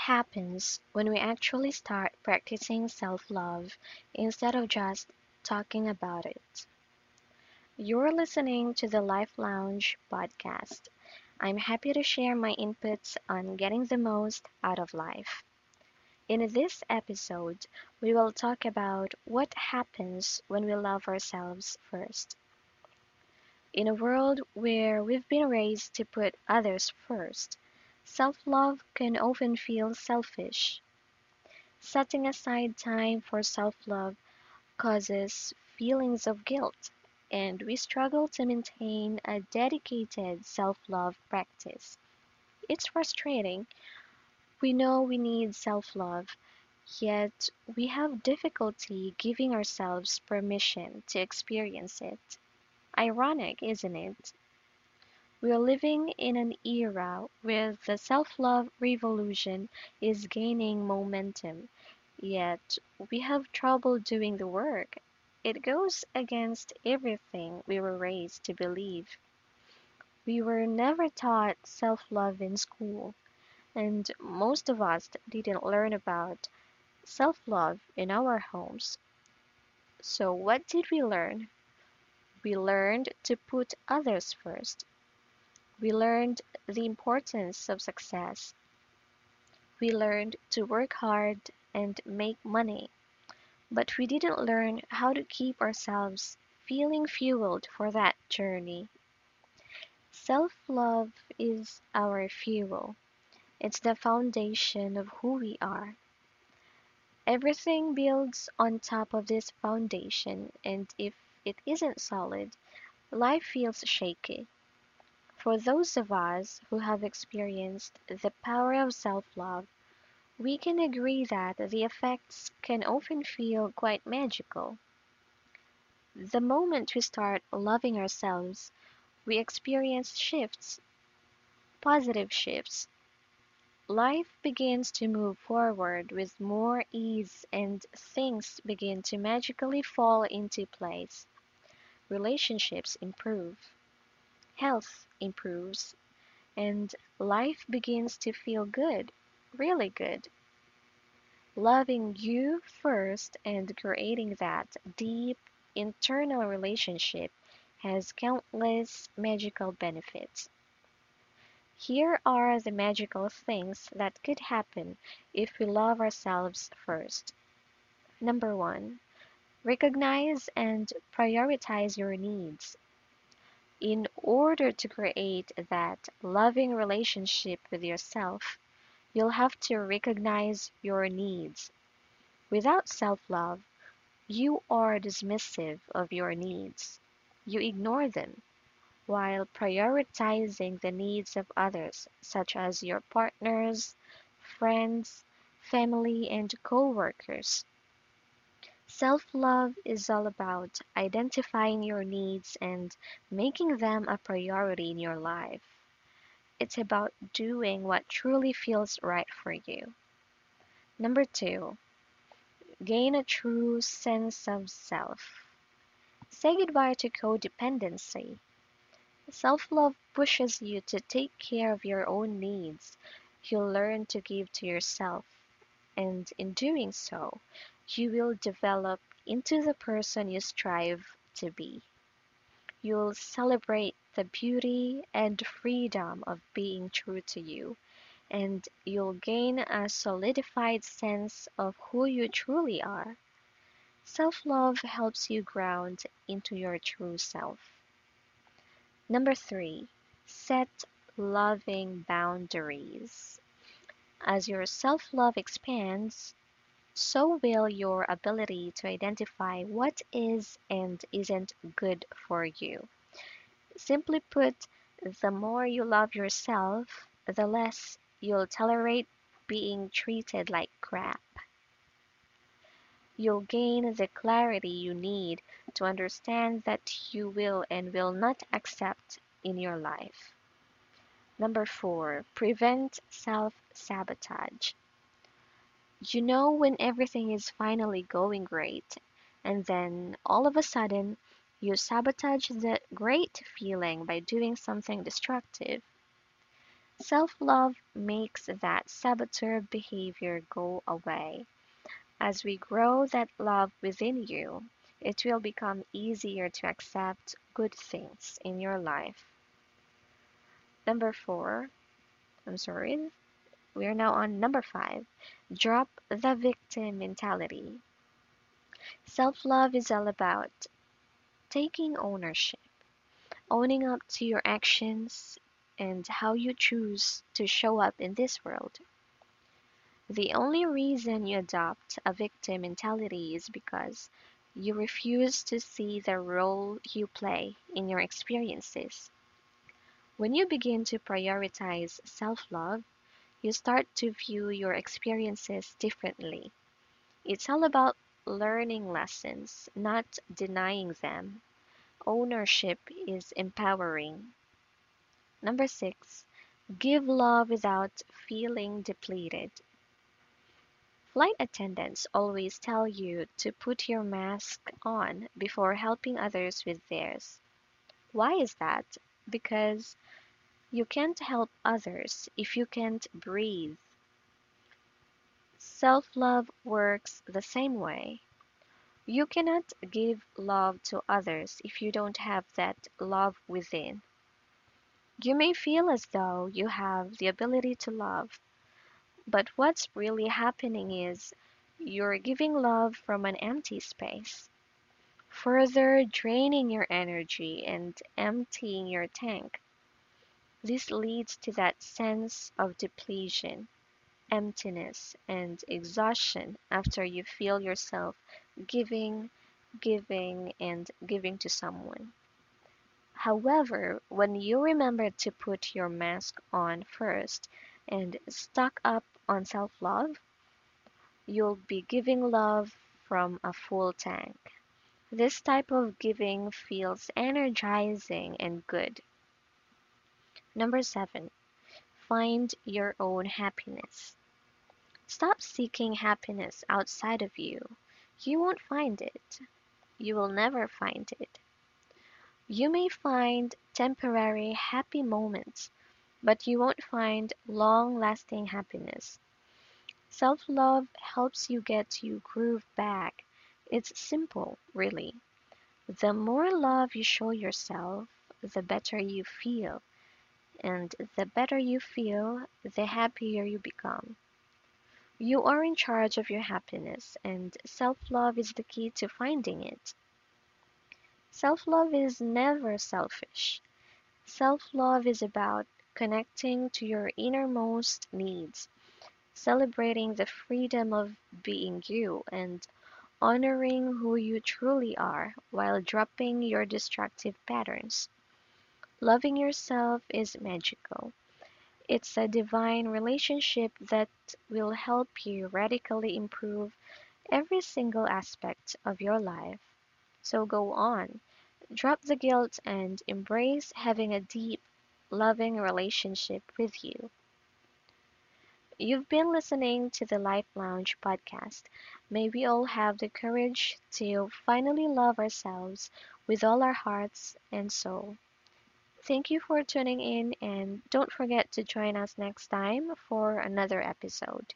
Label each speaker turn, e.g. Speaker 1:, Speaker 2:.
Speaker 1: happens when we actually start practicing self love instead of just talking about it? You're listening to the Life Lounge podcast. I'm happy to share my inputs on getting the most out of life. In this episode, we will talk about what happens when we love ourselves first. In a world where we've been raised to put others first, self love can often feel selfish. Setting aside time for self love causes feelings of guilt, and we struggle to maintain a dedicated self love practice. It's frustrating. We know we need self love, yet we have difficulty giving ourselves permission to experience it. Ironic, isn't it? We're living in an era where the self love revolution is gaining momentum, yet we have trouble doing the work. It goes against everything we were raised to believe. We were never taught self love in school, and most of us didn't learn about self love in our homes. So, what did we learn? We learned to put others first. We learned the importance of success. We learned to work hard and make money. But we didn't learn how to keep ourselves feeling fueled for that journey. Self love is our fuel, it's the foundation of who we are. Everything builds on top of this foundation, and if it isn't solid, life feels shaky. For those of us who have experienced the power of self love, we can agree that the effects can often feel quite magical. The moment we start loving ourselves, we experience shifts, positive shifts. Life begins to move forward with more ease and things begin to magically fall into place. Relationships improve health improves, and life begins to feel good, really good. Loving you first and creating that deep internal relationship has countless magical benefits. Here are the magical things that could happen if we love ourselves first. Number one, recognize and prioritize your needs in order to create that loving relationship with yourself, you'll have to recognize your needs. Without self love, you are dismissive of your needs. You ignore them while prioritizing the needs of others, such as your partners, friends, family, and co workers. Self-love is all about identifying your needs and making them a priority in your life. It's about doing what truly feels right for you. Number two, gain a true sense of self. Say goodbye to codependency. Self love pushes you to take care of your own needs. You'll learn to give to yourself, and in doing so, you will develop into the person you strive to be. You'll celebrate the beauty and freedom of being true to you, and you'll gain a solidified sense of who you truly are. Self love helps you ground into your true self. Number three, set loving boundaries. As your self love expands, so will your ability to identify what is and isn't good for you. Simply put, the more you love yourself, the less you'll tolerate being treated like crap. You'll gain the clarity you need to understand that you will and will not accept in your life. Number four, prevent self sabotage. You know when everything is finally going great, and then all of a sudden you sabotage the great feeling by doing something destructive. Self love makes that saboteur behavior go away. As we grow that love within you, it will become easier to accept good things in your life. Number four, I'm sorry, we are now on number five. Drop the victim mentality. Self love is all about taking ownership, owning up to your actions and how you choose to show up in this world. The only reason you adopt a victim mentality is because you refuse to see the role you play in your experiences. When you begin to prioritize self love, you start to view your experiences differently. It's all about learning lessons, not denying them. Ownership is empowering. Number six, give love without feeling depleted. Flight attendants always tell you to put your mask on before helping others with theirs. Why is that? Because you can't help others if you can't breathe. Self love works the same way. You cannot give love to others if you don't have that love within. You may feel as though you have the ability to love, but what's really happening is you're giving love from an empty space, further draining your energy and emptying your tank. This leads to that sense of depletion, emptiness, and exhaustion after you feel yourself giving, giving, and giving to someone. However, when you remember to put your mask on first and stock up on self love, you'll be giving love from a full tank. This type of giving feels energizing and good. Number seven, find your own happiness. Stop seeking happiness outside of you. You won't find it. You will never find it. You may find temporary happy moments, but you won't find long lasting happiness. Self love helps you get your groove back. It's simple, really. The more love you show yourself, the better you feel. And the better you feel, the happier you become. You are in charge of your happiness, and self love is the key to finding it. Self love is never selfish. Self love is about connecting to your innermost needs, celebrating the freedom of being you, and honoring who you truly are while dropping your destructive patterns. Loving yourself is magical. It's a divine relationship that will help you radically improve every single aspect of your life. So go on, drop the guilt and embrace having a deep, loving relationship with you. You've been listening to the Life Lounge podcast. May we all have the courage to finally love ourselves with all our hearts and soul. Thank you for tuning in, and don't forget to join us next time for another episode.